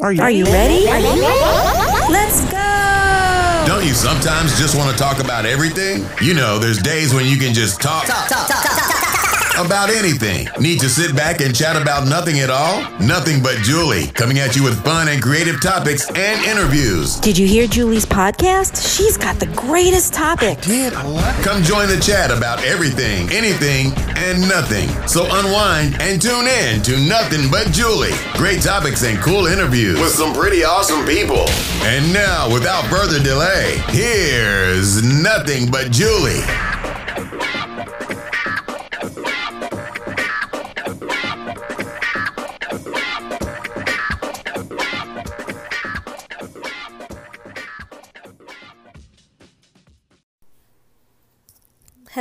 Are you, Are you ready? Let's go! Don't you sometimes just want to talk about everything? You know, there's days when you can just talk, about anything. Need to sit back and chat about nothing at all? Nothing but Julie, coming at you with fun and creative topics and interviews. Did you hear Julie's podcast? She's got the greatest topic. Did what? Come join the chat about everything, anything, and nothing. So unwind and tune in to Nothing But Julie. Great topics and cool interviews with some pretty awesome people. And now, without further delay, here's Nothing But Julie.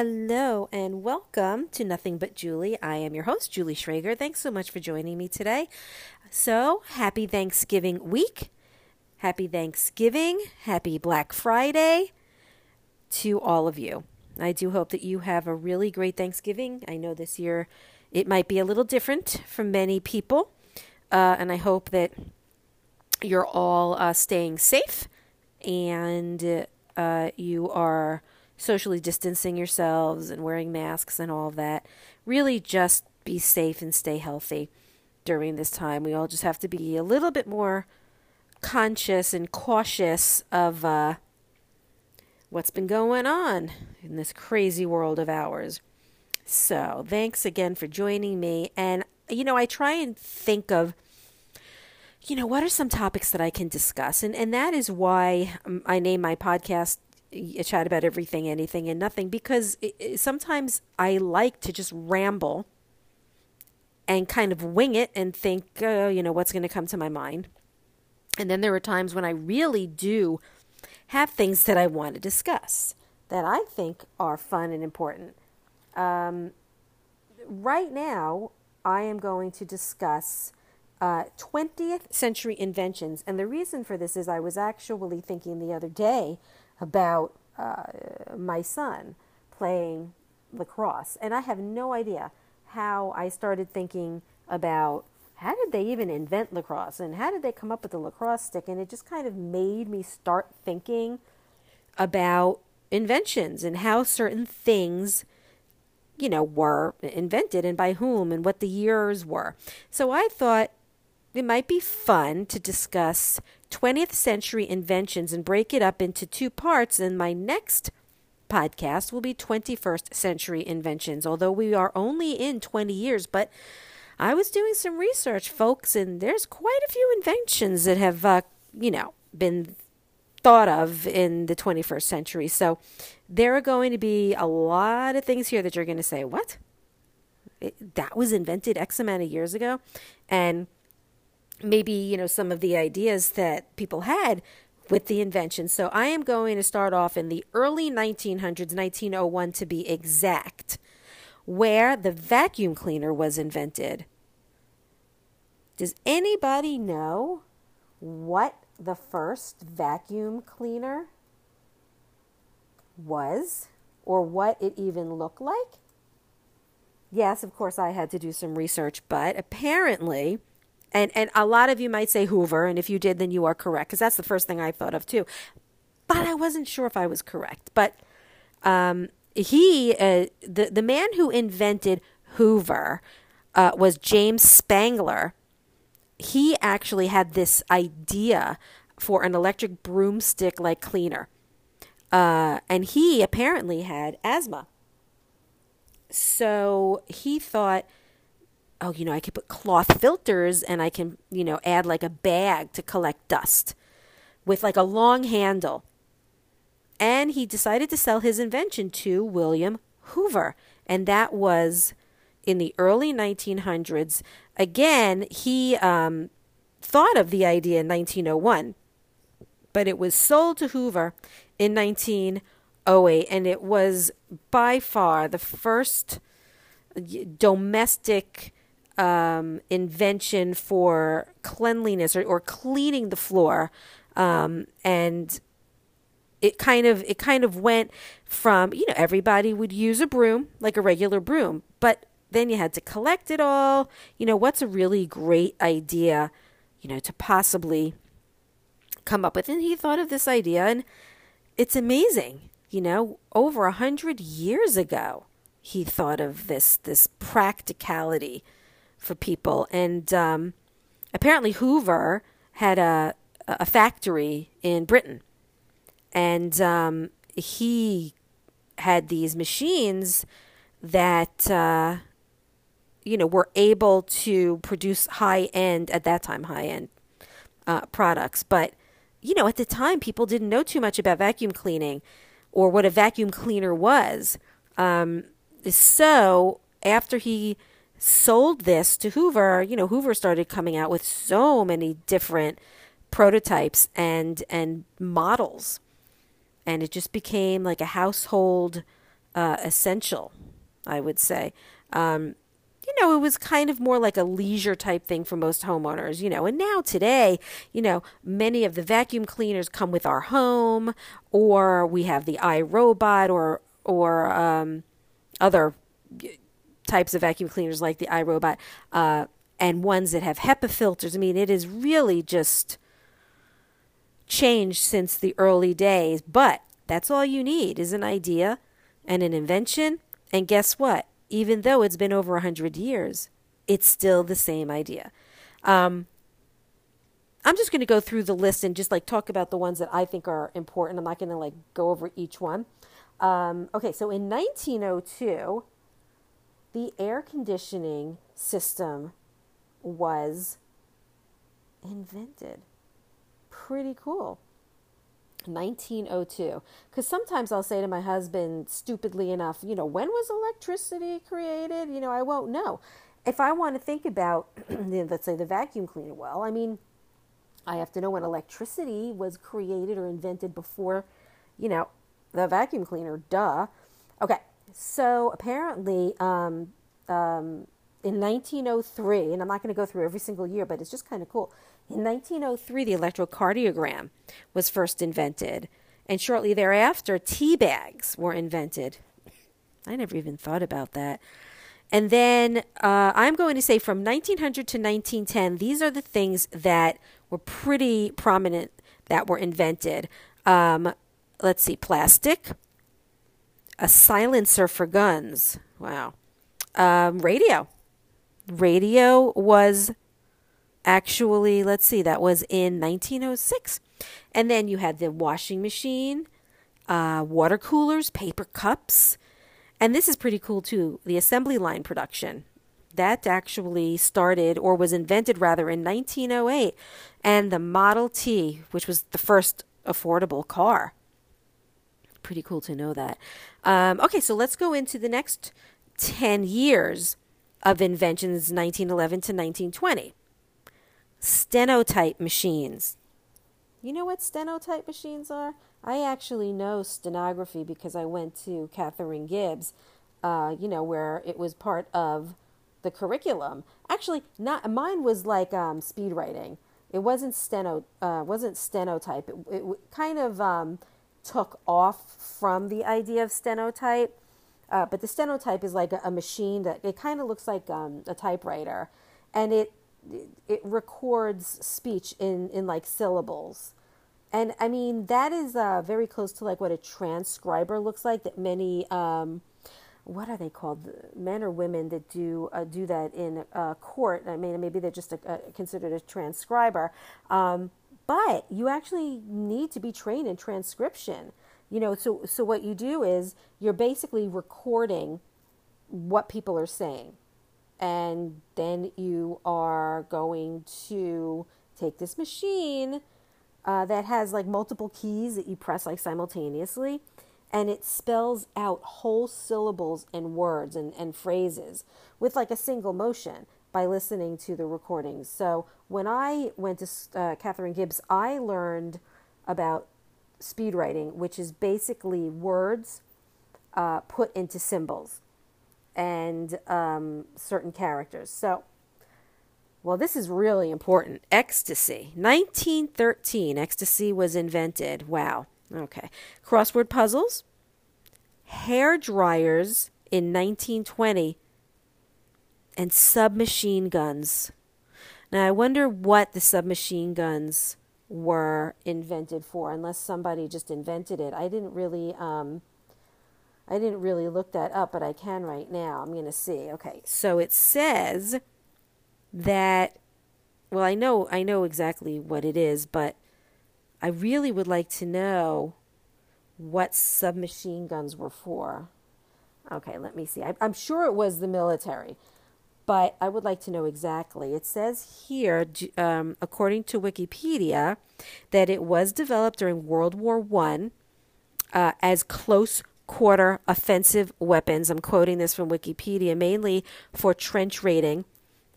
Hello and welcome to Nothing But Julie. I am your host, Julie Schrager. Thanks so much for joining me today. So, happy Thanksgiving week. Happy Thanksgiving. Happy Black Friday to all of you. I do hope that you have a really great Thanksgiving. I know this year it might be a little different for many people, uh, and I hope that you're all uh, staying safe and uh, you are socially distancing yourselves and wearing masks and all of that. Really, just be safe and stay healthy during this time. We all just have to be a little bit more conscious and cautious of uh, what's been going on in this crazy world of ours. So, thanks again for joining me. And, you know, I try and think of you know, what are some topics that I can discuss? And and that is why um, I name my podcast chat about everything, anything, and nothing because it, it, sometimes I like to just ramble and kind of wing it and think, uh, you know, what's going to come to my mind. And then there are times when I really do have things that I want to discuss that I think are fun and important. Um, right now, I am going to discuss uh, 20th century inventions. And the reason for this is I was actually thinking the other day about uh, my son playing lacrosse. And I have no idea how I started thinking about how did they even invent lacrosse and how did they come up with the lacrosse stick. And it just kind of made me start thinking about inventions and how certain things you know were invented and by whom and what the years were so i thought it might be fun to discuss 20th century inventions and break it up into two parts. And my next podcast will be 21st century inventions, although we are only in 20 years. But I was doing some research, folks, and there's quite a few inventions that have, uh, you know, been thought of in the 21st century. So there are going to be a lot of things here that you're going to say, what? It, that was invented X amount of years ago. And maybe you know some of the ideas that people had with the invention. So I am going to start off in the early 1900s, 1901 to be exact, where the vacuum cleaner was invented. Does anybody know what the first vacuum cleaner was or what it even looked like? Yes, of course I had to do some research, but apparently and and a lot of you might say Hoover, and if you did, then you are correct because that's the first thing I thought of too. But I wasn't sure if I was correct. But um, he, uh, the the man who invented Hoover, uh, was James Spangler. He actually had this idea for an electric broomstick like cleaner, uh, and he apparently had asthma. So he thought oh, you know, I could put cloth filters and I can, you know, add like a bag to collect dust with like a long handle. And he decided to sell his invention to William Hoover. And that was in the early 1900s. Again, he um, thought of the idea in 1901, but it was sold to Hoover in 1908. And it was by far the first domestic um, invention for cleanliness or, or cleaning the floor, um, and it kind of it kind of went from you know everybody would use a broom like a regular broom, but then you had to collect it all. You know what's a really great idea you know, to possibly come up with. And he thought of this idea, and it's amazing. You know, over a hundred years ago, he thought of this this practicality for people, and um, apparently Hoover had a a factory in Britain, and um, he had these machines that uh, you know were able to produce high end at that time high end uh, products, but you know at the time people didn't know too much about vacuum cleaning or what a vacuum cleaner was. Um, so after he sold this to Hoover, you know, Hoover started coming out with so many different prototypes and and models, and it just became like a household uh, essential, I would say. Um, you know, it was kind of more like a leisure type thing for most homeowners, you know. And now today, you know, many of the vacuum cleaners come with our home, or we have the iRobot, or or um, other types of vacuum cleaners like the iRobot, uh, and ones that have HEPA filters. I mean, it is really just changed since the early days. But that's all you need is an idea and an invention. And guess what? Even though it's been over a hundred years, it's still the same idea. Um, I'm just going to go through the list and just like talk about the ones that I think are important. I'm not going to like go over each one. Um, okay, so in 1902, the air conditioning system was invented. Pretty cool. 1902. Because sometimes I'll say to my husband, stupidly enough, you know, when was electricity created? You know, I won't know. If I want to think about, let's say, the vacuum cleaner, well, I mean, I have to know when electricity was created or invented before, you know, the vacuum cleaner. Duh. Okay, so apparently, um, um, in 1903, and I'm not going to go through every single year, but it's just kind of cool. In 1903, the electrocardiogram was first invented, and shortly thereafter, tea bags were invented. I never even thought about that. And then uh, I'm going to say from 1900 to 1910, these are the things that were pretty prominent that were invented. Um, let's see, plastic, a silencer for guns. Wow. Um, radio. Radio was actually, let's see, that was in 1906. And then you had the washing machine, uh, water coolers, paper cups. And this is pretty cool too the assembly line production. That actually started or was invented rather in 1908. And the Model T, which was the first affordable car. Pretty cool to know that. Um, okay, so let's go into the next 10 years of inventions, 1911 to 1920 stenotype machines. You know what stenotype machines are? I actually know stenography because I went to Katharine Gibbs, uh, you know, where it was part of the curriculum. Actually, not mine was like um, speed writing. It wasn't steno, uh, wasn't stenotype. It, it kind of um, took off from the idea of stenotype. Uh, but the stenotype is like a, a machine that it kind of looks like um, a typewriter, and it it records speech in in like syllables. And i mean that is uh, very close to like what a transcriber looks like that many um, what are they called? Men or women that do uh, do that in uh, court. I mean maybe they're just a, a, considered a transcriber. Um, but you actually need to be trained in transcription. You know so so what you do is you're basically recording what people are saying. And then you are going to take this machine uh, that has like multiple keys that you press like simultaneously and it spells out whole syllables and words and, and phrases with like a single motion by listening to the recordings so when i went to uh, katharine gibbs i learned about speed writing which is basically words uh, put into symbols and um, certain characters. So, well, this is really important. Ecstasy. 1913, ecstasy was invented. Wow. Okay. Crossword puzzles. Hair dryers in 1920. And submachine guns. Now, I wonder what the submachine guns were invented for, unless somebody just invented it. I didn't really, um, I didn't really look that up, but I can right now. I'm going to see. Okay, so it says that, well, I know, I know exactly what it is, but I really would like to know what submachine guns were for. Okay, let me see. I, I'm sure it was the military but I would like to know exactly. It says here, um, according to Wikipedia, that it was developed during World War One uh, as close quarter offensive weapons. I'm quoting this from Wikipedia, mainly for trench raiding.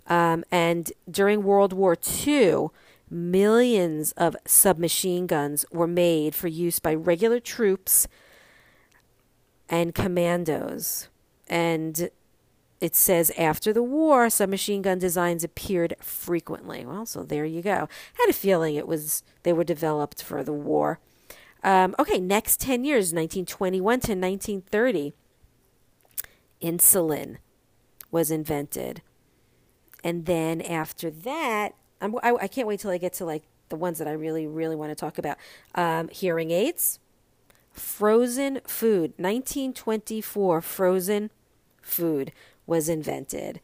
Um, and during World War II, millions of submachine guns were made for use by regular troops and commandos. And it says after the war, submachine gun designs appeared frequently. Well, so there you go. Had a feeling it was they were developed for the war. Um, okay, next 10 years, 1921 to 1930, insulin was invented. And then after that, I'm, I, I can't wait till I get to like the ones that I really, really want to talk about. Um, hearing aids, frozen food, 1924, frozen food was invented.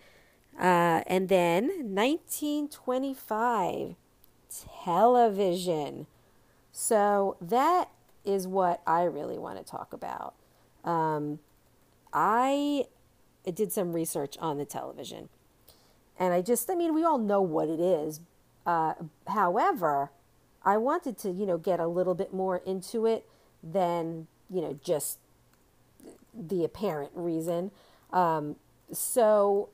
Uh, and then 1925, television. So that is what I really want to talk about. Um, I did some research on the television. And I just, I mean, we all know what it is. Uh, however, I wanted to, you know, get a little bit more into it than, you know, just the apparent reason. Um, so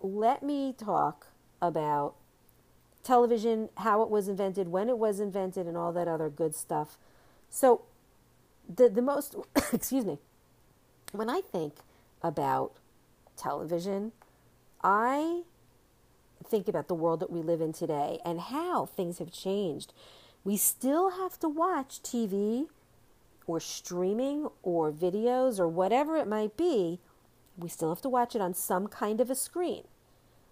let me talk about television, how it was invented, when it was invented, and all that other good stuff. So, the, the most, excuse me, when I think about television, I think about the world that we live in today and how things have changed. We still have to watch TV or streaming or videos or whatever it might be we still have to watch it on some kind of a screen,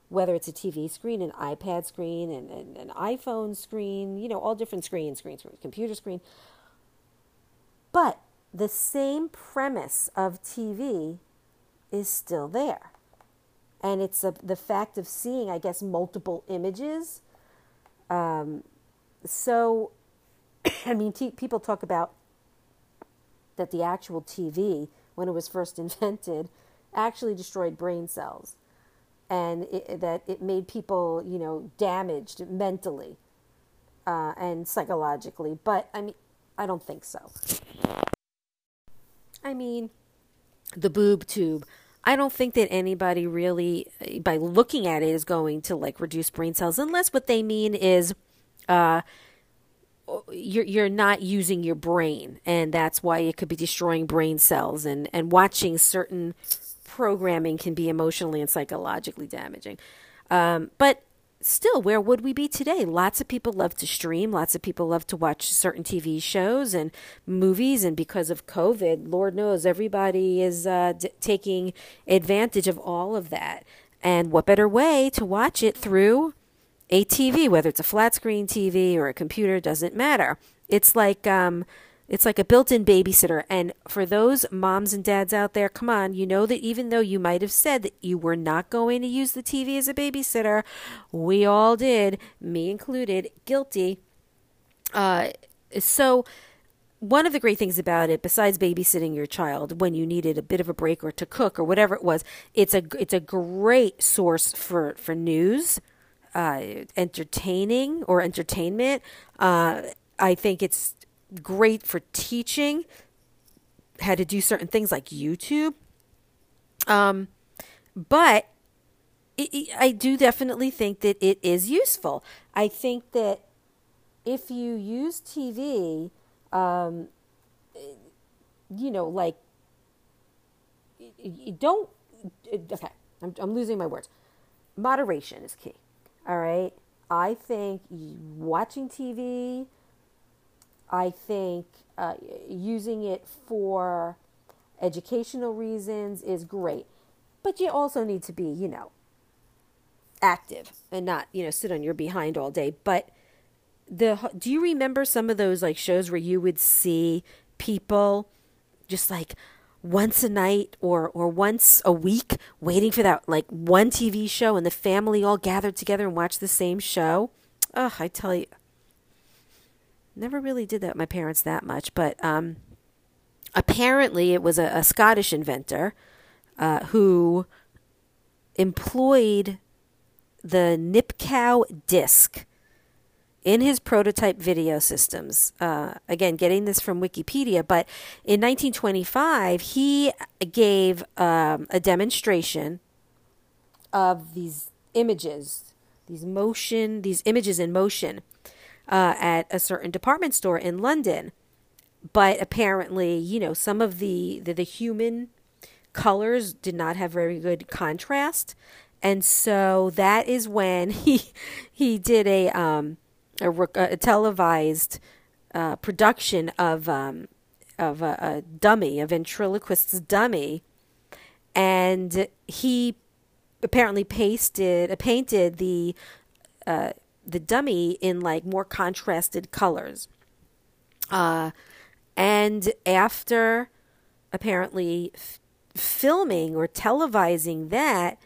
whether it's a TV screen, an iPad screen, and an, an iPhone screen, you know, all different screens, screens, computer screen. But the same premise of TV is still there. And it's a, the fact of seeing, I guess, multiple images. Um, so, I mean, t- people talk about that the actual TV, when it was first invented, actually destroyed brain cells and it, that it made people, you know, damaged mentally uh, and psychologically. But I mean, I don't think so. I mean, the boob tube. I don't think that anybody really, by looking at it, is going to like reduce brain cells, unless what they mean is, uh, you're you're not using your brain, and that's why it could be destroying brain cells. And and watching certain programming can be emotionally and psychologically damaging. Um, but still, where would we be today? Lots of people love to stream. Lots of people love to watch certain TV shows and movies. And because of COVID, Lord knows everybody is uh, d- taking advantage of all of that. And what better way to watch it through a TV, whether it's a flat screen TV or a computer, doesn't matter. It's like um, it's like a built in babysitter. And for those moms and dads out there, come on, you know that even though you might have said that you were not going to use the TV as a babysitter, we all did, me included, guilty. Uh, so, one of the great things about it, besides babysitting your child when you needed a bit of a break or to cook or whatever it was, it's a it's a great source for for news, uh, entertaining or entertainment. Uh, I think it's great for teaching how to do certain things like YouTube. Um, but it, it, I do definitely think that it is useful. I think that if you use TV, um, you know, like, you don't, okay, I'm, I'm losing my words. Moderation is key. All right. I think watching TV, I think uh, using it for educational reasons is great. But you also need to be, you know, active and not you know sit on your behind all day. But the do you remember some of those like shows where you would see people just like once a night or or once a week waiting for that like one TV show and the family all gathered together and watched the same show. Oh, I tell you never really did that with my parents that much, but um apparently it was a, a Scottish inventor uh, who employed the Nipkow disc in his prototype video systems. Uh, again, getting this from Wikipedia, but in 1925, he gave um, a demonstration of these images, these motion, these images in motion uh, at a certain department store in London. But apparently, you know, some of the, the, the human colors did not have very good contrast. And so that is when he he did a um, a, a televised uh, production of um, of a, a, dummy, a ventriloquist's dummy, and he apparently pasted, uh, painted the uh, the dummy in like more contrasted colors. Uh, and after apparently f- filming or televising that,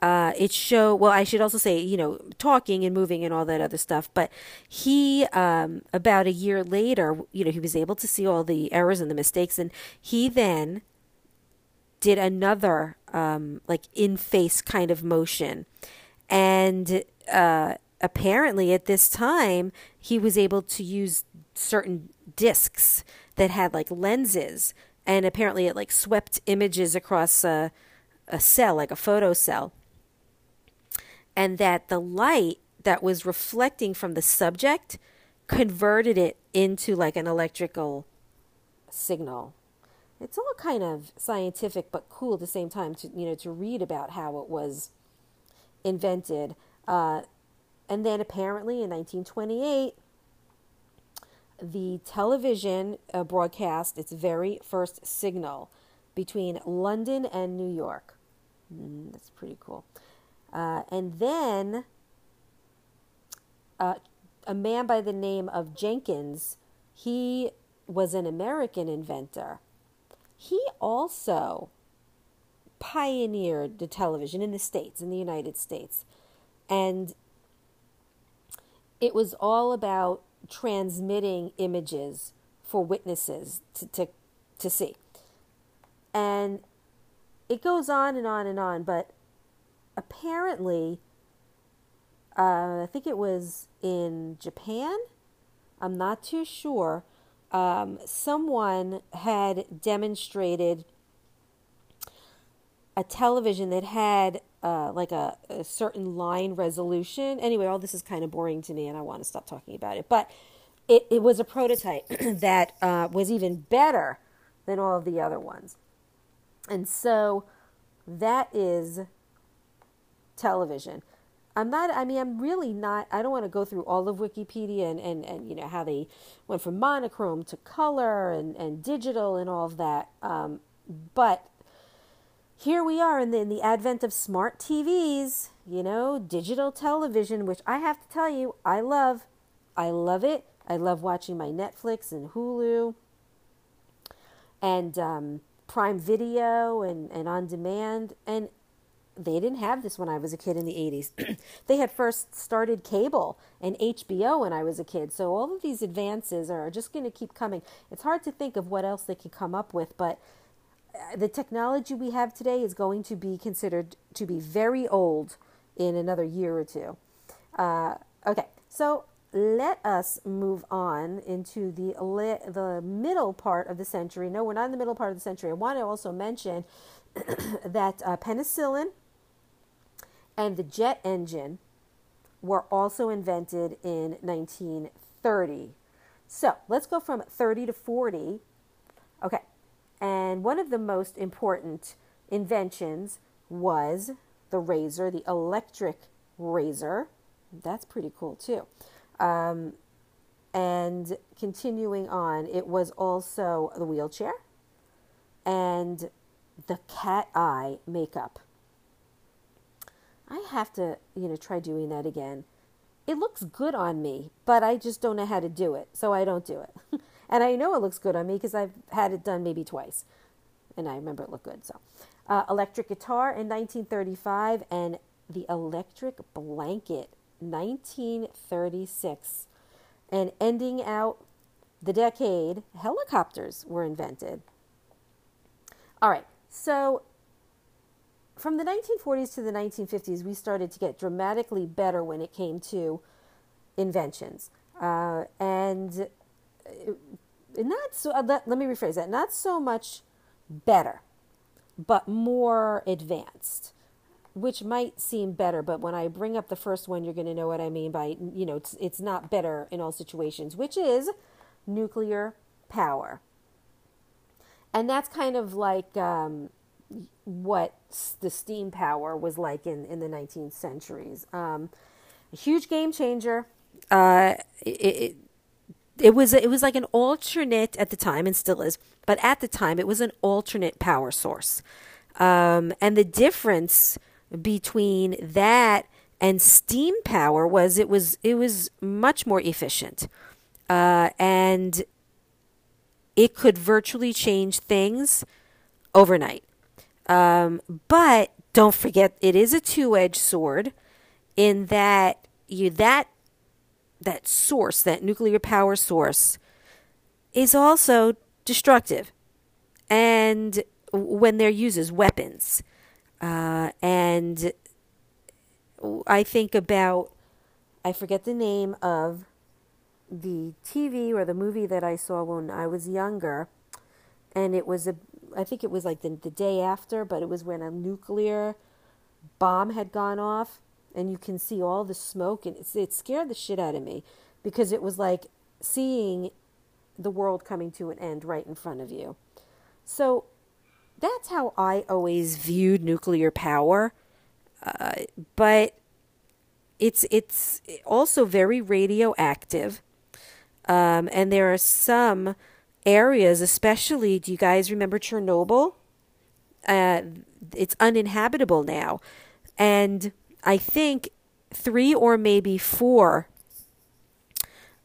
uh, it show well i should also say you know talking and moving and all that other stuff but he um, about a year later you know he was able to see all the errors and the mistakes and he then did another um, like in face kind of motion and uh, apparently at this time he was able to use certain discs that had like lenses and apparently it like swept images across a, a cell like a photo cell and that the light that was reflecting from the subject converted it into like an electrical signal. It's all kind of scientific but cool at the same time to you know to read about how it was invented. Uh, and then apparently in 1928, the television uh, broadcast its very first signal between London and New York. Mm, that's pretty cool. Uh, and then uh, a man by the name of Jenkins, he was an American inventor. He also pioneered the television in the States, in the United States. And it was all about transmitting images for witnesses to, to, to see. And it goes on and on and on, but apparently, uh, I think it was in Japan. I'm not too sure. Um, someone had demonstrated a television that had uh, like a, a, certain line resolution. Anyway, all this is kind of boring to me, and I want to stop talking about it. But it, it was a prototype that uh, was even better than all of the other ones. And so that is television. I'm not, I mean, I'm really not, I don't want to go through all of Wikipedia and, and, and you know, how they went from monochrome to color and, and digital and all of that. Um, but here we are in the, in the advent of smart TVs, you know, digital television, which I have to tell you, I love. I love it. I love watching my Netflix and Hulu and um, Prime Video and, and on demand. And they didn't have this when I was a kid in the 80s. they had first started cable and HBO when I was a kid. So all of these advances are just going to keep coming. It's hard to think of what else they can come up with, but the technology we have today is going to be considered to be very old in another year or two. Uh, okay, so let us move on into the the middle part of the century. No, we're not in the middle part of the century. I want to also mention that uh, penicillin and the jet engine were also invented in 1930. So let's go from 30 to 40. Okay, and one of the most important inventions was the razor, the electric razor. That's pretty cool too. Um, and continuing on, it was also the wheelchair and the cat eye makeup. I have to, you know, try doing that again. It looks good on me, but I just don't know how to do it, so I don't do it. and I know it looks good on me because I've had it done maybe twice, and I remember it looked good. So, uh, electric guitar in 1935 and the electric blanket 1936 and ending out the decade helicopters were invented. All right so from the 1940s to the 1950s we started to get dramatically better when it came to inventions. Uh, and uh, not so uh, let, let me rephrase that not so much better but more advanced which might seem better, but when I bring up the first one, you're going to know what I mean by, you know, it's, it's not better in all situations, which is nuclear power. And that's kind of like um, what the steam power was like in, in the 19th centuries. Um, a huge game changer. Uh, it, it, it was it was like an alternate at the time and still is, but at the time it was an alternate power source. Um, and the difference between that and steam power was it was it was much more efficient, uh, and it could virtually change things overnight. Um, but don't forget, it is a two-edged sword, in that you that that source, that nuclear power source, is also destructive, and when they're used as weapons. Uh, and I think about, I forget the name of the TV or the movie that I saw when I was younger. And it was a, I think it was like the, the day after, but it was when a nuclear bomb had gone off. And you can see all the smoke, and it, scared the shit out of me because it was like seeing the world coming to an end right in front of you. So that's how I always viewed nuclear power. Uh, but it's it's also very radioactive, um, and there are some areas, especially. Do you guys remember Chernobyl? Uh, it's uninhabitable now, and I think three or maybe four.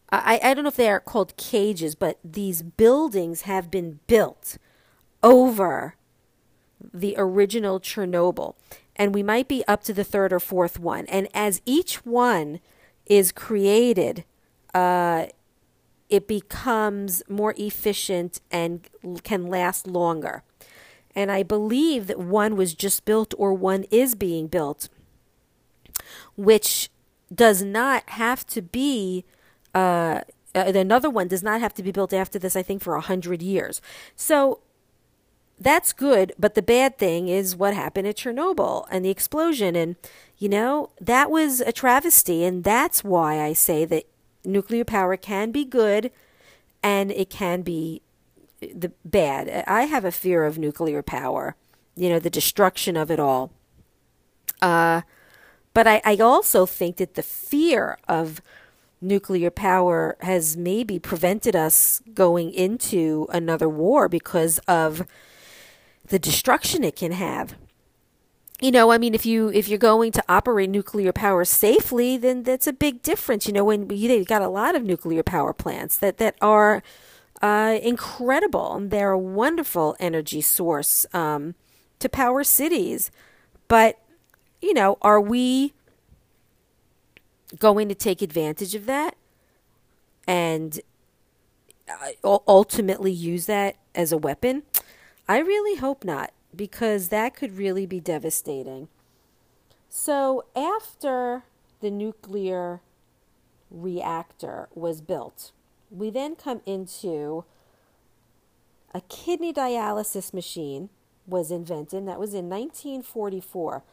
I, I don't know if they are called cages, but these buildings have been built over the original Chernobyl. And we might be up to the third or fourth one. And as each one is created, uh, it becomes more efficient and can last longer. And I believe that one was just built or one is being built, which does not have to be. Uh, uh another one does not have to be built after this, I think, for a hundred years. So that's good, but the bad thing is what happened at Chernobyl and the explosion. And, you know, that was a travesty. And that's why I say that nuclear power can be good and it can be the bad. I have a fear of nuclear power, you know, the destruction of it all. Uh, but I, I also think that the fear of nuclear power has maybe prevented us going into another war because of the destruction it can have. You know, I mean, if you if you're going to operate nuclear power safely, then that's a big difference. You know, when you've got a lot of nuclear power plants that that are uh, incredible, and they're a wonderful energy source um, to power cities. But you know, are we going to take advantage of that and uh, ultimately use that as a weapon? I really hope not, because that could really be devastating. So, after the nuclear reactor was built, we then come into a kidney dialysis machine was invented. That was in 1944.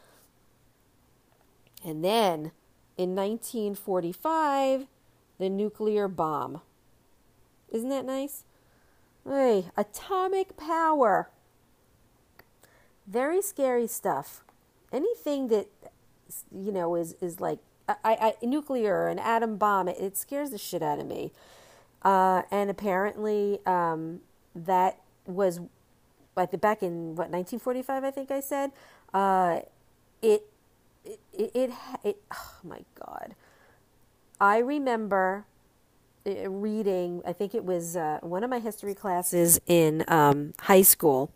And then in 1945, the nuclear bomb. Isn't that nice? Hey, atomic power. Very scary stuff. Anything that you know is is like I, I nuclear, an atom bomb. It, it, scares the shit out of me. Uh, and apparently, um, that was back in what 1945, I think I said. Uh, it it, it, it, it oh my God. I remember uh, reading, I think it was uh, one of my history classes in um, high school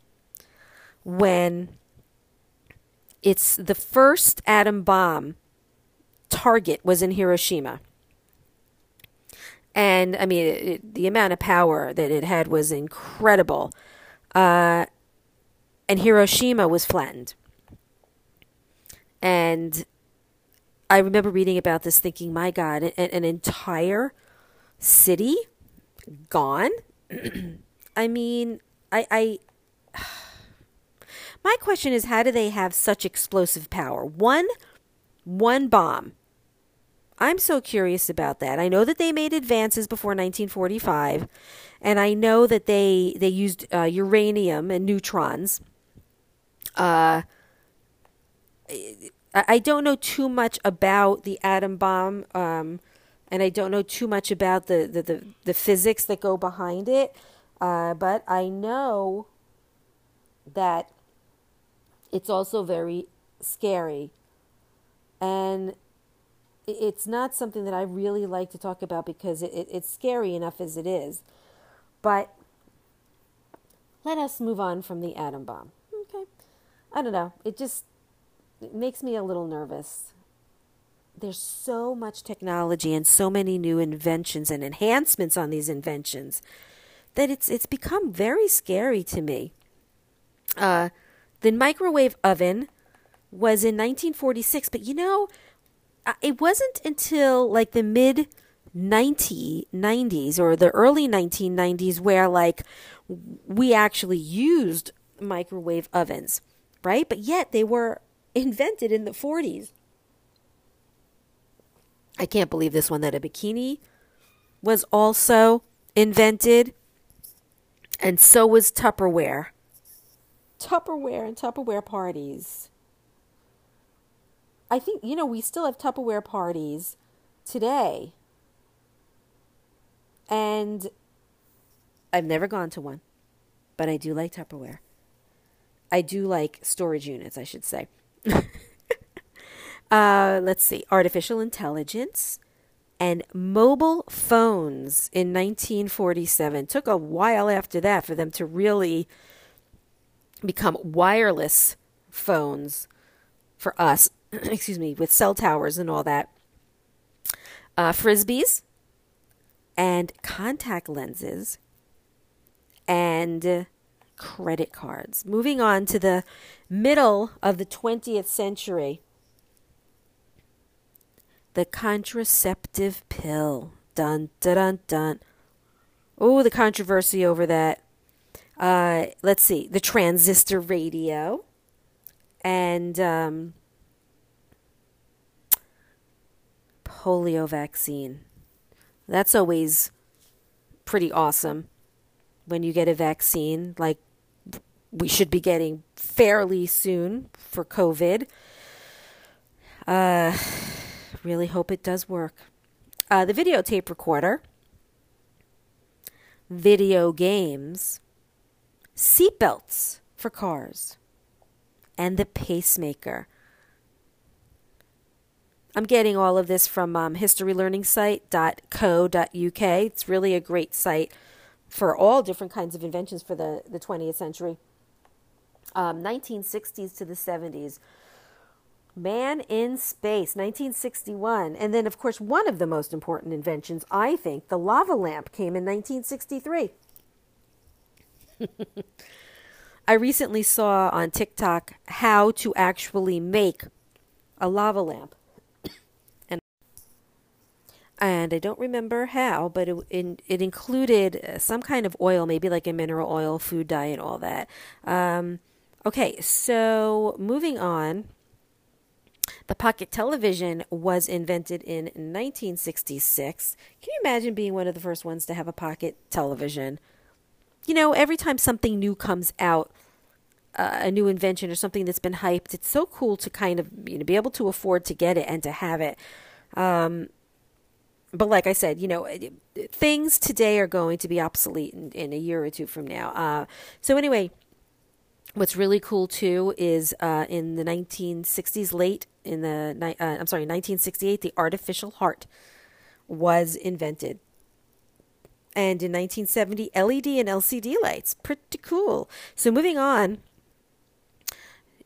when it's the first atom bomb target was in Hiroshima. And I mean, it, the amount of power that it had was incredible. Uh, and Hiroshima was flattened. And I remember reading about this thinking, my God, an, an entire city gone? I mean, I, I. My question is, how do they have such explosive power? One, one bomb. I'm so curious about that. I know that they made advances before 1945, and I know that they they used uh, uranium and neutrons. Uh, I don't know too much about the atom bomb, um, and I don't know too much about the, the, the, the physics that go behind it. Uh, but I know that it's also very scary. And it's not something that I really like to talk about because it, it, it's scary enough as it is. But let us move on from the atom bomb. Okay. I don't know. It just it makes me a little nervous. There's so much technology and so many new inventions and enhancements on these inventions that it's it's become very scary to me. Uh, the microwave oven was in 1946, but you know, it wasn't until like the mid 1990s or the early 1990s where like we actually used microwave ovens, right? But yet they were invented in the 40s. I can't believe this one that a bikini was also invented, and so was Tupperware. Tupperware and Tupperware parties. I think, you know, we still have Tupperware parties today. And I've never gone to one, but I do like Tupperware. I do like storage units, I should say. uh, let's see, artificial intelligence and mobile phones in 1947. Took a while after that for them to really become wireless phones for us. Excuse me, with cell towers and all that. Uh, frisbees and contact lenses and credit cards. Moving on to the middle of the 20th century. The contraceptive pill. Dun, dun, dun, dun. Oh, the controversy over that. Uh, let's see. The transistor radio. And um, polio vaccine. That's always pretty awesome when you get a vaccine like we should be getting fairly soon for COVID. Uh, really hope it does work. Uh, the videotape recorder, video games, seatbelts for cars, and the pacemaker. I'm getting all of this from um, historylearningsite.co.uk. It's really a great site for all different kinds of inventions for the, the 20th century um, 1960s to the 70s. Man in Space, 1961. And then, of course, one of the most important inventions, I think, the lava lamp came in 1963. I recently saw on TikTok how to actually make a lava lamp. And I don't remember how, but it, it, it included some kind of oil, maybe like a mineral oil, food dye, and all that. Um, Okay, so moving on. The pocket television was invented in 1966. Can you imagine being one of the first ones to have a pocket television? You know, every time something new comes out, uh, a new invention or something that's been hyped, it's so cool to kind of you know be able to afford to get it and to have it. Um, but like I said, you know, things today are going to be obsolete in, in a year or two from now. Uh, so anyway, What's really cool too is uh, in the 1960s, late in the uh, I'm sorry, 1968, the artificial heart was invented. And in 1970, LED and LCD lights. Pretty cool. So moving on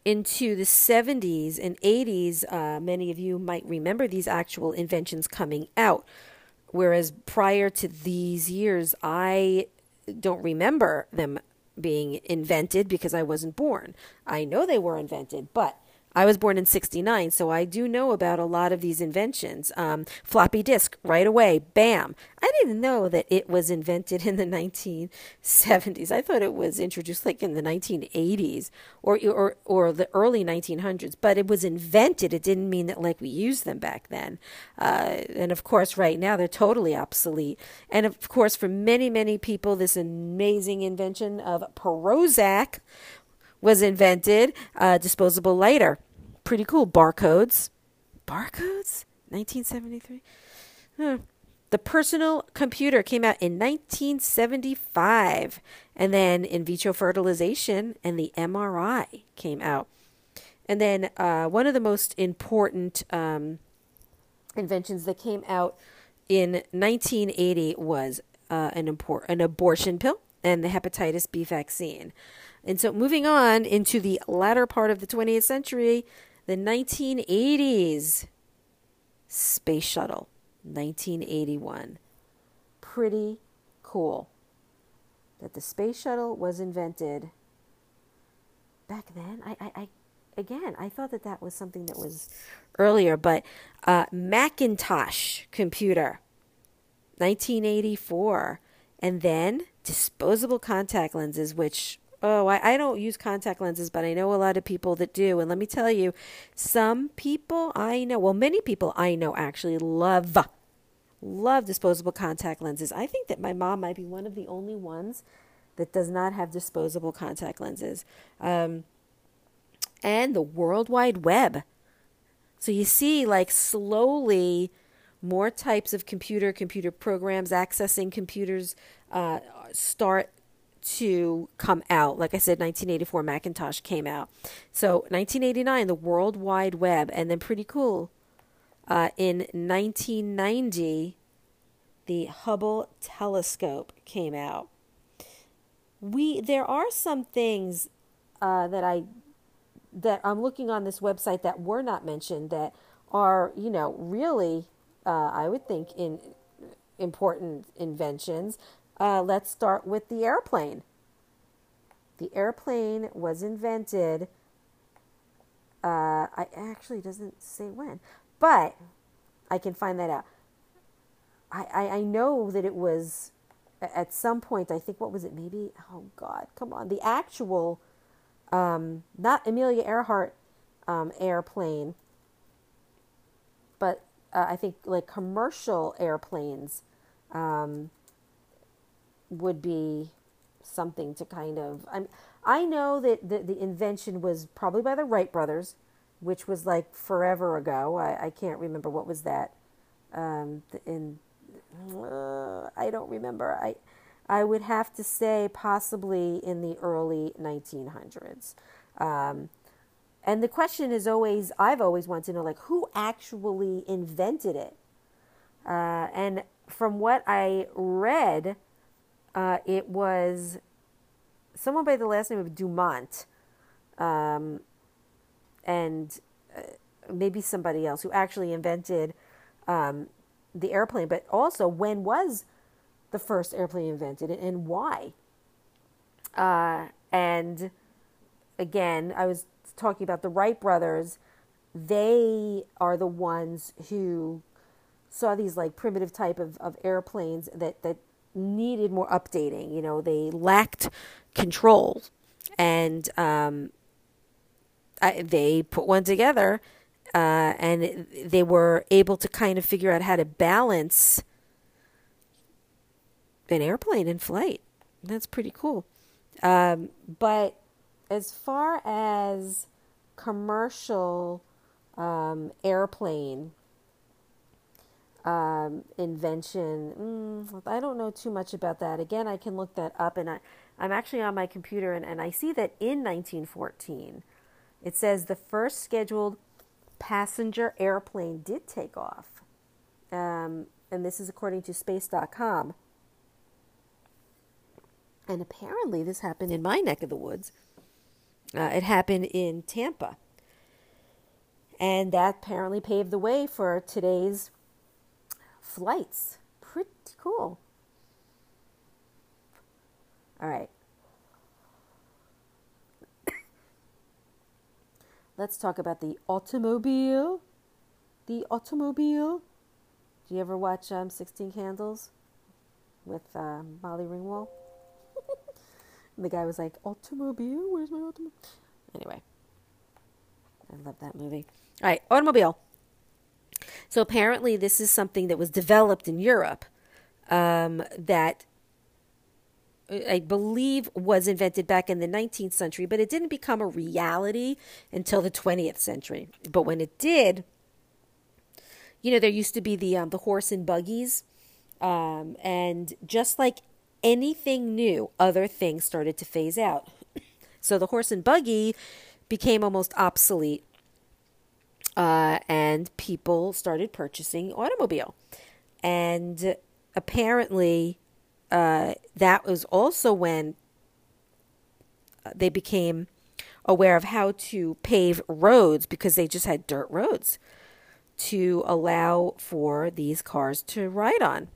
into the 70s and 80s, uh, many of you might remember these actual inventions coming out. Whereas prior to these years, I don't remember them being invented because I wasn't born. I know they were invented, but I was born in 69, so I do know about a lot of these inventions. Um, floppy disk, right away, bam. I didn't know that it was invented in the 1970s. I thought it was introduced like in the 1980s or, or, or the early 1900s, but it was invented. It didn't mean that like we used them back then. Uh, and of course, right now, they're totally obsolete. And of course, for many, many people, this amazing invention of Prozac was invented. Uh, disposable lighter. Pretty cool. Barcodes. Barcodes? 1973? Hmm. The personal computer came out in 1975. And then in vitro fertilization and the MRI came out. And then uh, one of the most important um, inventions that came out in 1980 was uh, an, import- an abortion pill and the hepatitis B vaccine. And so moving on into the latter part of the 20th century, the 1980s space shuttle, 1981. Pretty cool that the space shuttle was invented back then. I, I, I again, I thought that that was something that was earlier, but uh, Macintosh computer, 1984, and then disposable contact lenses, which oh, I, I don't use contact lenses, but I know a lot of people that do. And let me tell you, some people I know, well, many people I know actually love, love disposable contact lenses. I think that my mom might be one of the only ones that does not have disposable contact lenses. Um, and the World Wide Web. So you see, like, slowly more types of computer, computer programs, accessing computers uh, start to come out. Like I said, 1984 Macintosh came out. So 1989, the World Wide Web, and then pretty cool. Uh, in 1990, the Hubble telescope came out. We there are some things uh, that I that I'm looking on this website that were not mentioned that are you know really uh, I would think in important inventions. Uh, let's start with the airplane. The airplane was invented. Uh, I actually doesn't say when, but I can find that out. I, I, I know that it was at some point. I think what was it? Maybe oh God, come on! The actual, um, not Amelia Earhart um, airplane, but uh, I think like commercial airplanes um, would be something to kind of. I'm, I know that the, the invention was probably by the Wright brothers, which was like forever ago. I, I can't remember what was that. Um, in uh, I don't remember. I I would have to say possibly in the early 1900s. Um, and the question is always, I've always wanted to know, like, who actually invented it? Uh, and from what I read, uh, it was someone by the last name of Dumont, um, and uh, maybe somebody else who actually invented um, the airplane. But also, when was the first airplane invented and why? Uh, and again, I was talking about the Wright brothers. They are the ones who saw these like primitive type of, of airplanes that, that needed more updating. You know, they lacked control, and um, I, they put one together, uh, and they were able to kind of figure out how to balance an airplane in flight. That's pretty cool. Um, but as far as commercial um, airplane um, invention. Mm, I don't know too much about that. Again, I can look that up, and I, I'm actually on my computer, and, and I see that in 1914, it says the first scheduled passenger airplane did take off. Um, and this is according to space.com. And apparently, this happened in my neck of the woods. Uh, it happened in Tampa. And that apparently paved the way for today's flights. Pretty cool. All right. Let's talk about the automobile. The automobile. Do you ever watch um, 16 Candles with uh, Molly Ringwald? The guy was like, Automobile? Where's my automobile? Anyway, I love that movie. All right, automobile. So apparently, this is something that was developed in Europe um, that I believe was invented back in the 19th century, but it didn't become a reality until the 20th century. But when it did, you know, there used to be the um, the horse and buggies, um, and just like anything new, other things started to phase out. so the horse and buggy became almost obsolete, uh, and people started purchasing automobile, and apparently, uh, that was also when they became aware of how to pave roads because they just had dirt roads to allow for these cars to ride on.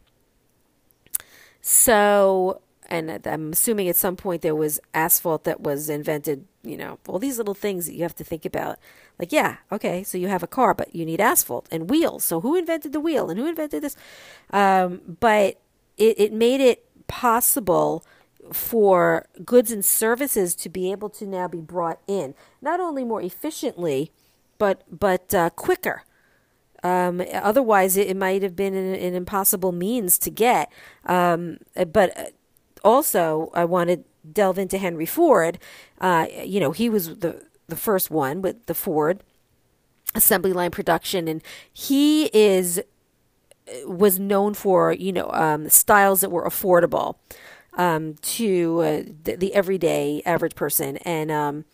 So, and I'm assuming at some point there was asphalt that was invented, you know, all these little things that you have to think about. Like, yeah, okay, so you have a car, but you need asphalt and wheels. So, who invented the wheel and who invented this? Um, but it, it made it possible for goods and services to be able to now be brought in, not only more efficiently, but but uh, quicker. Um, otherwise, it, it, might have been an, an, impossible means to get. Um, but uh, also, I want to delve into Henry Ford. Uh, you know, he was the the first one with the Ford assembly line production, and he is uh, was known for you know um, styles that were affordable um, to uh, the, the, everyday average person, and um,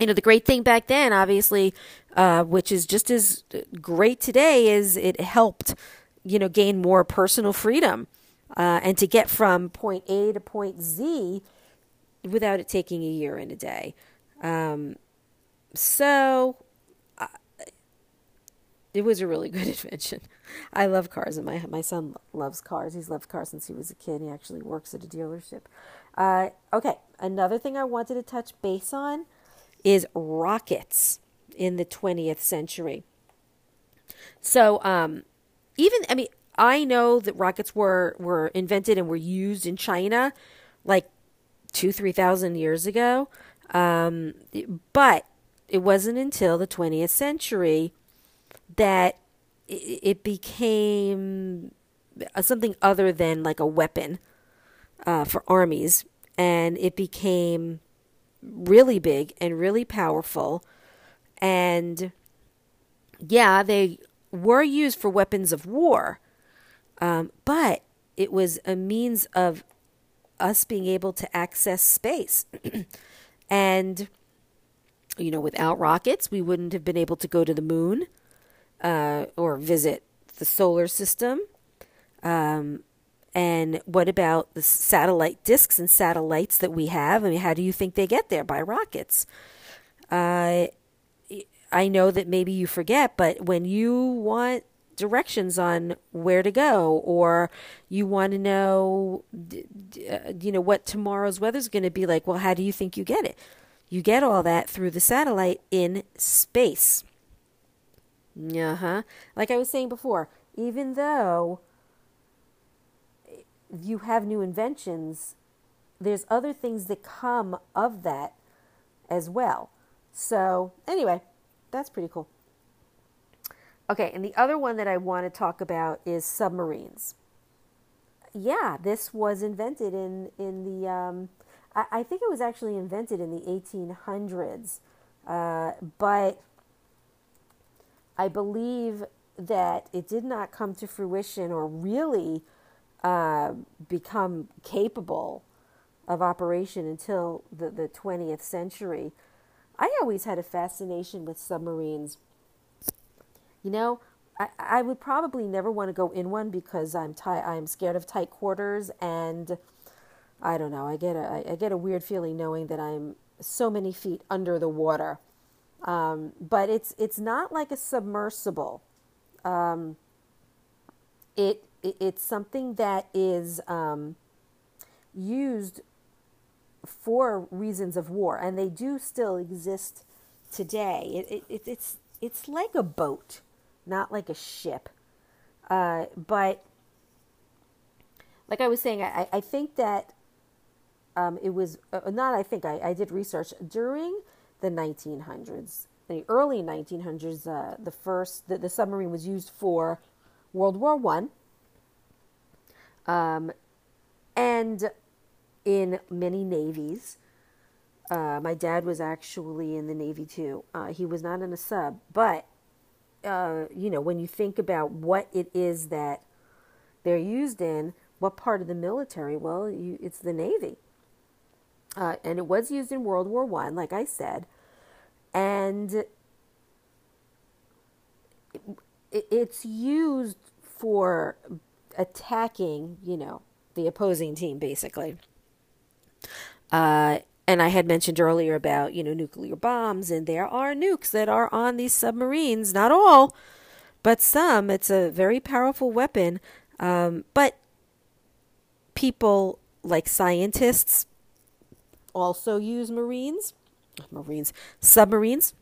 you know the great thing back then obviously uh, which is just as great today is it helped you know gain more personal freedom uh, and to get from point a to point z without it taking a year and a day. Um, so uh, it was a really good invention. I love cars and my, my son loves cars. He's loved cars since he was a kid. He actually works at a dealership. Uh, okay another thing i wanted to touch base on is rockets in the 20th century. So, um, even, I mean, I know that rockets were, were invented and were used in China like two, 3,000 years ago. Um, but it wasn't until the 20th century that it became something other than like a weapon uh, for armies. And it became really big and really powerful. And yeah, they were used for weapons of war, um, but it was a means of us being able to access space. and, you know, without rockets, we wouldn't have been able to go to the moon uh, or visit the solar system. Um, and what about the satellite disks and satellites that we have? I mean, how do you think they get there? By rockets. Uh, I know that maybe you forget, but when you want directions on where to go or you want to know uh, you know what tomorrow's weather is going to be like well how do you think you get it you get all that through the satellite in space uh-huh like i was saying before even though you have new inventions, there's other things that come of that as well. So, anyway, that's pretty cool. Okay, and the other one that I want to talk about is submarines. Yeah, this was invented in in the um, I, I, think it was actually invented in the 1800s, uh, but I believe that it did not come to fruition or really uh, become capable of operation until the, the 20th century. I always had a fascination with submarines You know, I, I would probably never want to go in one because I'm tight. I'm scared of tight quarters, and I don't know. I get a I get a weird feeling knowing that I'm so many feet under the water. Um, but it's it's not like a submersible. Um, it, it, it's something that is um, used for reasons of war, and they do still exist today. It, it, it's it's like a boat, not like a ship. Uh, but like I was saying, I, I think that um, it was uh, not. I think I, I did research during the 1900s, the early 1900s. Uh, the first the, the submarine was used for World War One, um, and in many navies. Uh, my dad was actually in the Navy too. Uh, he was not in a sub, but uh, you know, when you think about what it is that they're used in, what part of the military? Well, you, it's the Navy, uh, and it was used in World War One, like I said, and it, it's used for attacking, you know, the opposing team, basically. Uh, and I had mentioned earlier about, you know, nuclear bombs, and there are nukes that are on these submarines. Not all, but some. It's a very powerful weapon. Um, but people like scientists also use marines, marines, submarines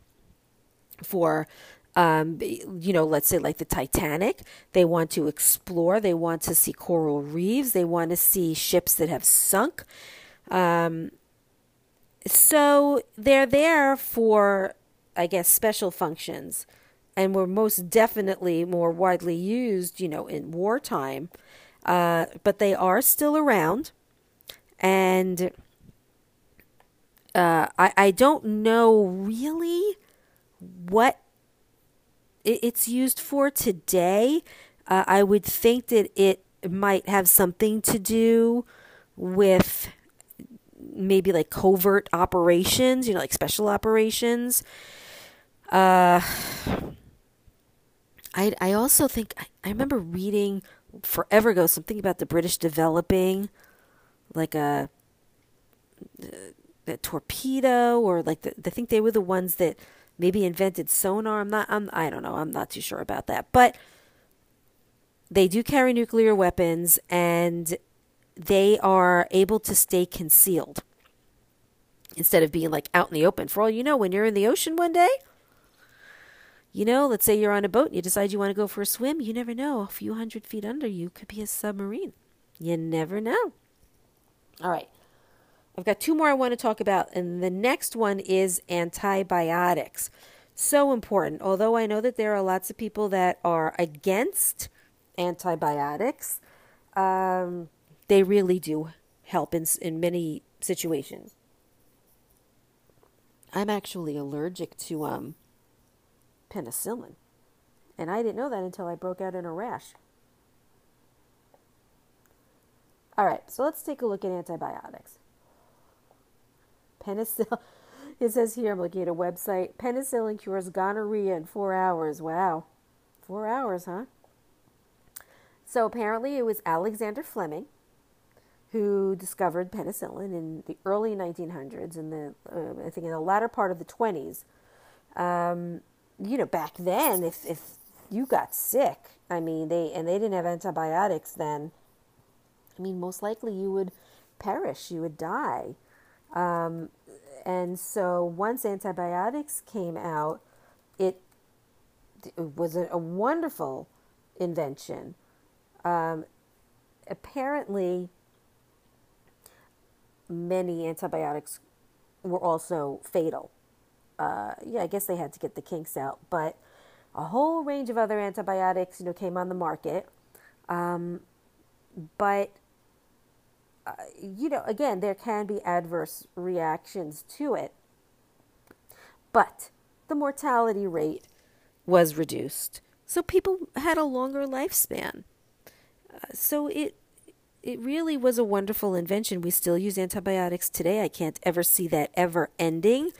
for um, you know, let's say like the Titanic. They want to explore. They want to see coral reefs. They want to see ships that have sunk. Um, so they're there for, I guess, special functions, and were most definitely more widely used, you know, in wartime. Uh, but they are still around, and uh, I I don't know really what it's used for today. Uh, I would think that it might have something to do with maybe like covert operations, you know, like special operations. Uh, I I also think I, I remember reading forever ago something about the British developing like a, a torpedo or like the, I think they were the ones that maybe invented sonar. I'm not. I'm. I don't know. I'm not too sure about that. But they do carry nuclear weapons, and they are able to stay concealed instead of being like out in the open. For all you know, when you're in the ocean one day, you know, let's say you're on a boat and you decide you want to go for a swim, you never know. A few hundred feet under you could be a submarine. You never know. All right. I've got two more I want to talk about, and the next one is antibiotics. So important. Although I know that there are lots of people that are against antibiotics, um, they really do help in, in many situations. I'm actually allergic to um, penicillin, and I didn't know that until I broke out in a rash. All right, so let's take a look at antibiotics. Penicillin. It says here, I'm looking at a website. Penicillin cures gonorrhea in four hours. Wow. Four hours, huh? So apparently it was Alexander Fleming who discovered penicillin in the early 1900s, in the uh, I think in the latter part of the 20s. Um, you know, back then, if if you got sick, I mean, they and they didn't have antibiotics then. I mean, most likely you would perish, you would die. Um, and so once antibiotics came out, it, it was a, a, wonderful invention. Um, apparently, many antibiotics were also fatal. Uh, yeah, I guess they had to get the kinks out, but a whole range of other antibiotics, you know, came on the market. Um, but you know, again, there can be adverse reactions to it, but the mortality rate was reduced, so people had a longer lifespan. Uh, so it it really was a wonderful invention. We still use antibiotics today. I can't ever see that ever ending.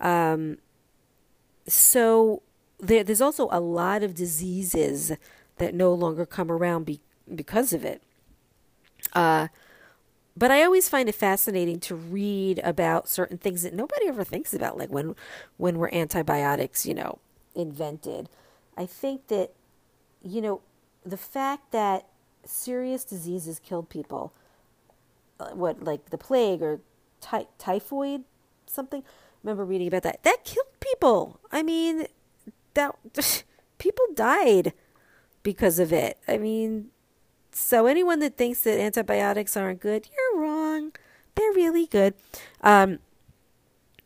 Um, so there, there's also a lot of diseases that no longer come around be, because of it. Uh, but I always find it fascinating to read about certain things that nobody ever thinks about, like when when were antibiotics, you know, invented. I think that, you know, the fact that serious diseases killed people, uh, what like the plague or ty- typhoid, something. remember reading about that. That killed people. I mean, that people died because of it. I mean, so anyone that thinks that antibiotics aren't good, you're wrong. They're really good. Um,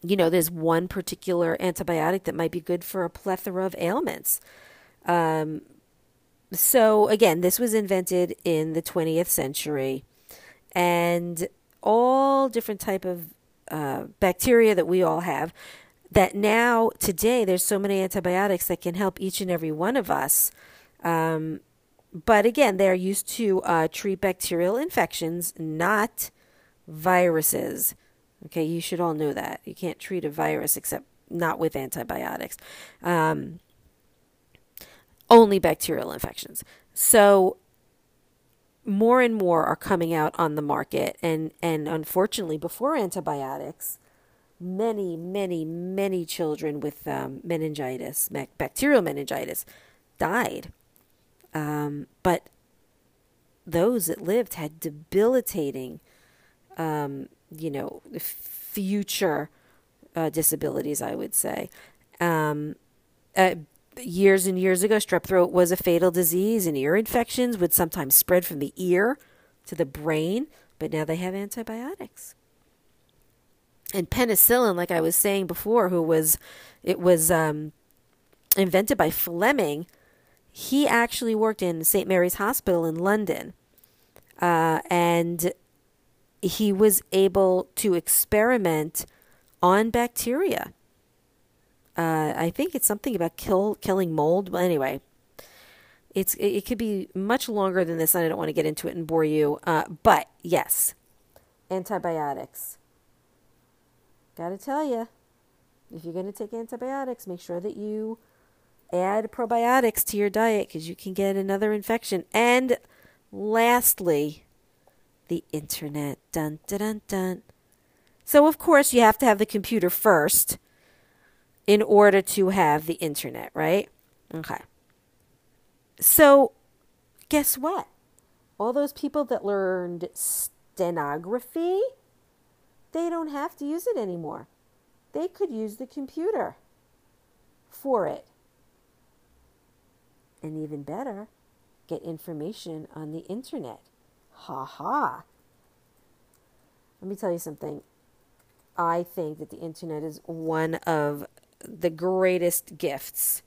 you know, there's one particular antibiotic that might be good for a plethora of ailments. Um, so again, this was invented in the 20th century, and all different type of uh, bacteria that we all have. That now today there's so many antibiotics that can help each and every one of us. Um, but again, they're used to uh, treat bacterial infections, not viruses. Okay, you should all know that. You can't treat a virus except not with antibiotics. Um, only bacterial infections. So more and more are coming out on the market and and unfortunately before antibiotics many many many children with um, meningitis bacterial meningitis died um, but those that lived had debilitating um, you know future uh, disabilities i would say um, uh, years and years ago, strep throat was a fatal disease, and ear infections would sometimes spread from the ear to the brain, but now they have antibiotics. And penicillin, like I was saying before, who was it was um, invented by Fleming. He actually worked in St. Mary's Hospital in London, uh, and he was able to experiment on bacteria uh, I think it's something about kill killing mold. Well, anyway, it's it, it, could be much longer than this, and I don't want to get into it and bore you. Uh, but yes, antibiotics. Got to tell you, if you're going to take antibiotics, make sure that you add probiotics to your diet because you can get another infection. And lastly, the internet. Dun dun dun dun. So of course you have to have the computer first in order to have the internet, right? Okay. So, guess what? All those people that learned stenography, they don't have to use it anymore. They could use the computer for it. And even better, get information on the internet. Ha ha. Let me tell you something. I think that the internet is one of the greatest gifts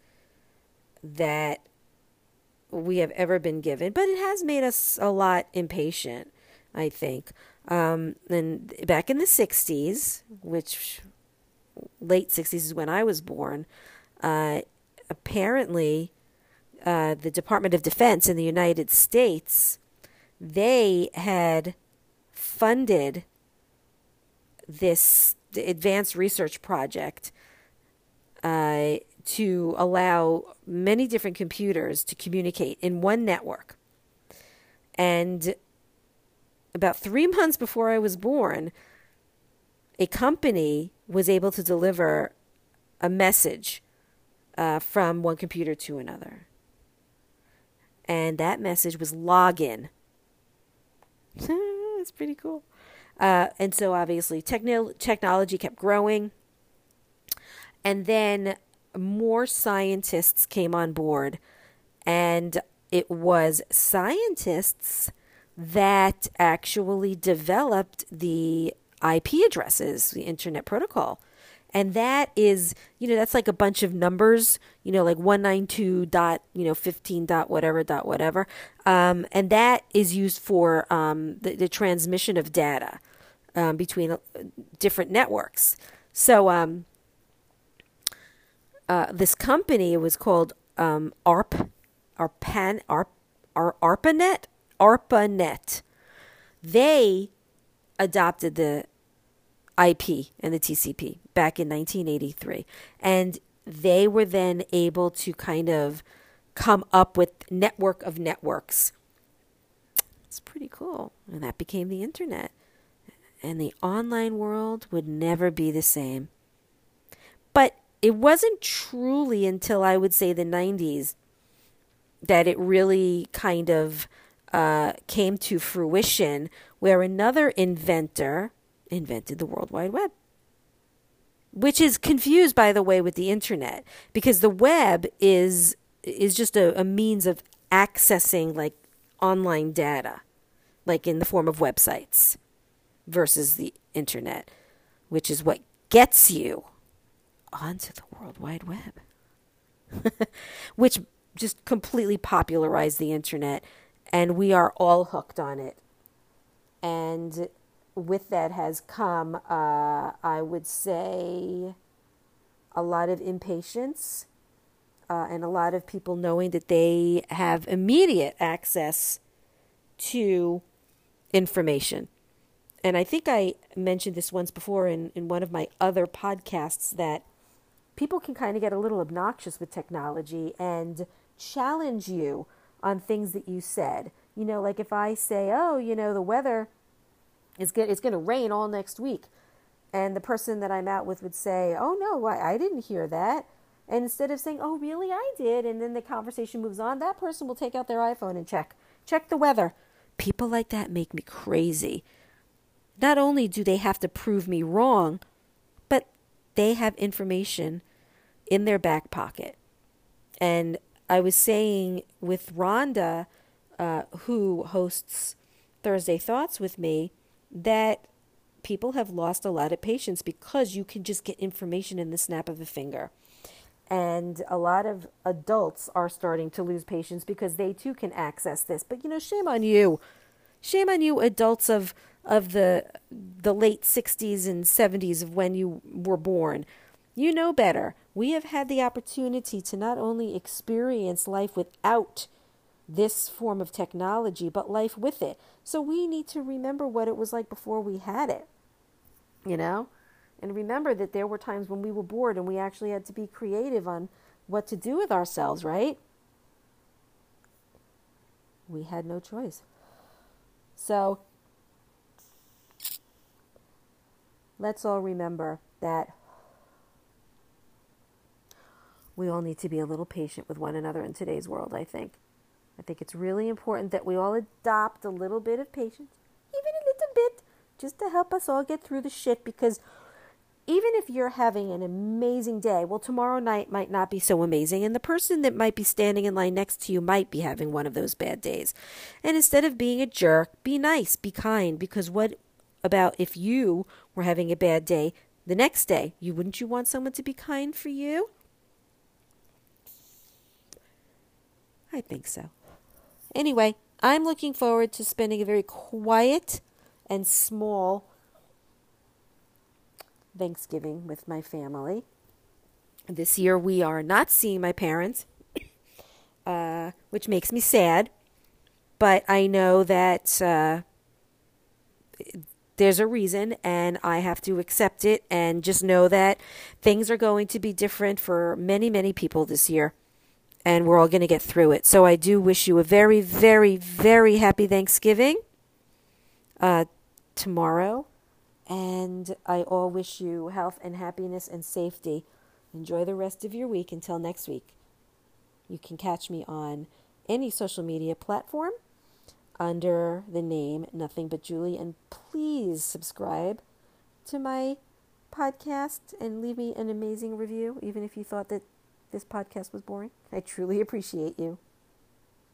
that we have ever been given, but it has made us a lot impatient, I think. Um, and back in the 60s, which late 60s is when I was born, uh, apparently uh, the Department of Defense in the United States, they had funded this advanced research project uh, to allow many different computers to communicate in one network. And about three months before I was born, a company was able to deliver a message uh, from one computer to another. And that message was login. That's pretty cool. Uh, and so obviously, techno- technology kept growing. And then more scientists came on board, and it was scientists that actually developed the IP addresses, the Internet Protocol. And that is, you know, that's like a bunch of numbers, you know, like 192 dot, you know, 15 dot whatever dot whatever. Um, and that is used for um, the, the, transmission of data um, between uh, different networks. So, um, uh, this company was called um, ARP, ARPAN, ARP, ARPANET, ARPANET. They adopted the IP and the TCP back in 1983, and they were then able to kind of come up with network of networks. It's pretty cool. And that became the internet. And the online world would never be the same. But it wasn't truly until I would say the 90s that it really kind of uh, came to fruition where another inventor invented the World Wide Web. Which is confused, by the way, with the internet because the web is is just a, a means of accessing like online data, like in the form of websites, versus the internet, which is what gets you onto the World Wide Web, which just completely popularized the internet, and we are all hooked on it. And with that has come, uh, I would say, a lot of impatience uh, and a lot of people knowing that they have immediate access to information. And I think I mentioned this once before in, in one of my other podcasts that people can kind of get a little obnoxious with technology and challenge you on things that you said. You know, like if I say, "Oh, you know, the weather is good, it's going to rain all next week," and the person that I'm out with would say, "Oh no, I, I didn't hear that," and instead of saying, "Oh, really, I did," and then the conversation moves on, that person will take out their iPhone and check check the weather. People like that make me crazy. Not only do they have to prove me wrong, but they have information in their back pocket. And I was saying with Rhonda, uh, who hosts Thursday Thoughts with me, that people have lost a lot of patience because you can just get information in the snap of a finger. And a lot of adults are starting to lose patience because they too can access this. But you know, shame on you. Shame on you, adults of of the the late 60s and 70s of when you were born. You know better. We have had the opportunity to not only experience life without this form of technology, but life with it. So we need to remember what it was like before we had it. You know? And remember that there were times when we were bored and we actually had to be creative on what to do with ourselves, right? We had no choice. So let's all remember that we all need to be a little patient with one another in today's world, I think. I think it's really important that we all adopt a little bit of patience, even a little bit, just to help us all get through the shit because even if you're having an amazing day, well, tomorrow night might not be so amazing, and the person that might be standing in line next to you might be having one of those bad days. And instead of being a jerk, be nice, be kind, because what about if you were having a bad day the next day? You wouldn't you want someone to be kind for you? I think so. Anyway, I'm looking forward to spending a very quiet and small Thanksgiving with my family. This year we are not seeing my parents, uh, which makes me sad. But I know that uh, there's a reason, and I have to accept it and just know that things are going to be different for many, many people this year. And we're all going to get through it. So I do wish you a very, very, very happy Thanksgiving uh, tomorrow. And I all wish you health and happiness and safety. Enjoy the rest of your week until next week. You can catch me on any social media platform under the name Nothing But Julie. And please subscribe to my podcast and leave me an amazing review, even if you thought that this podcast was boring. I truly appreciate you.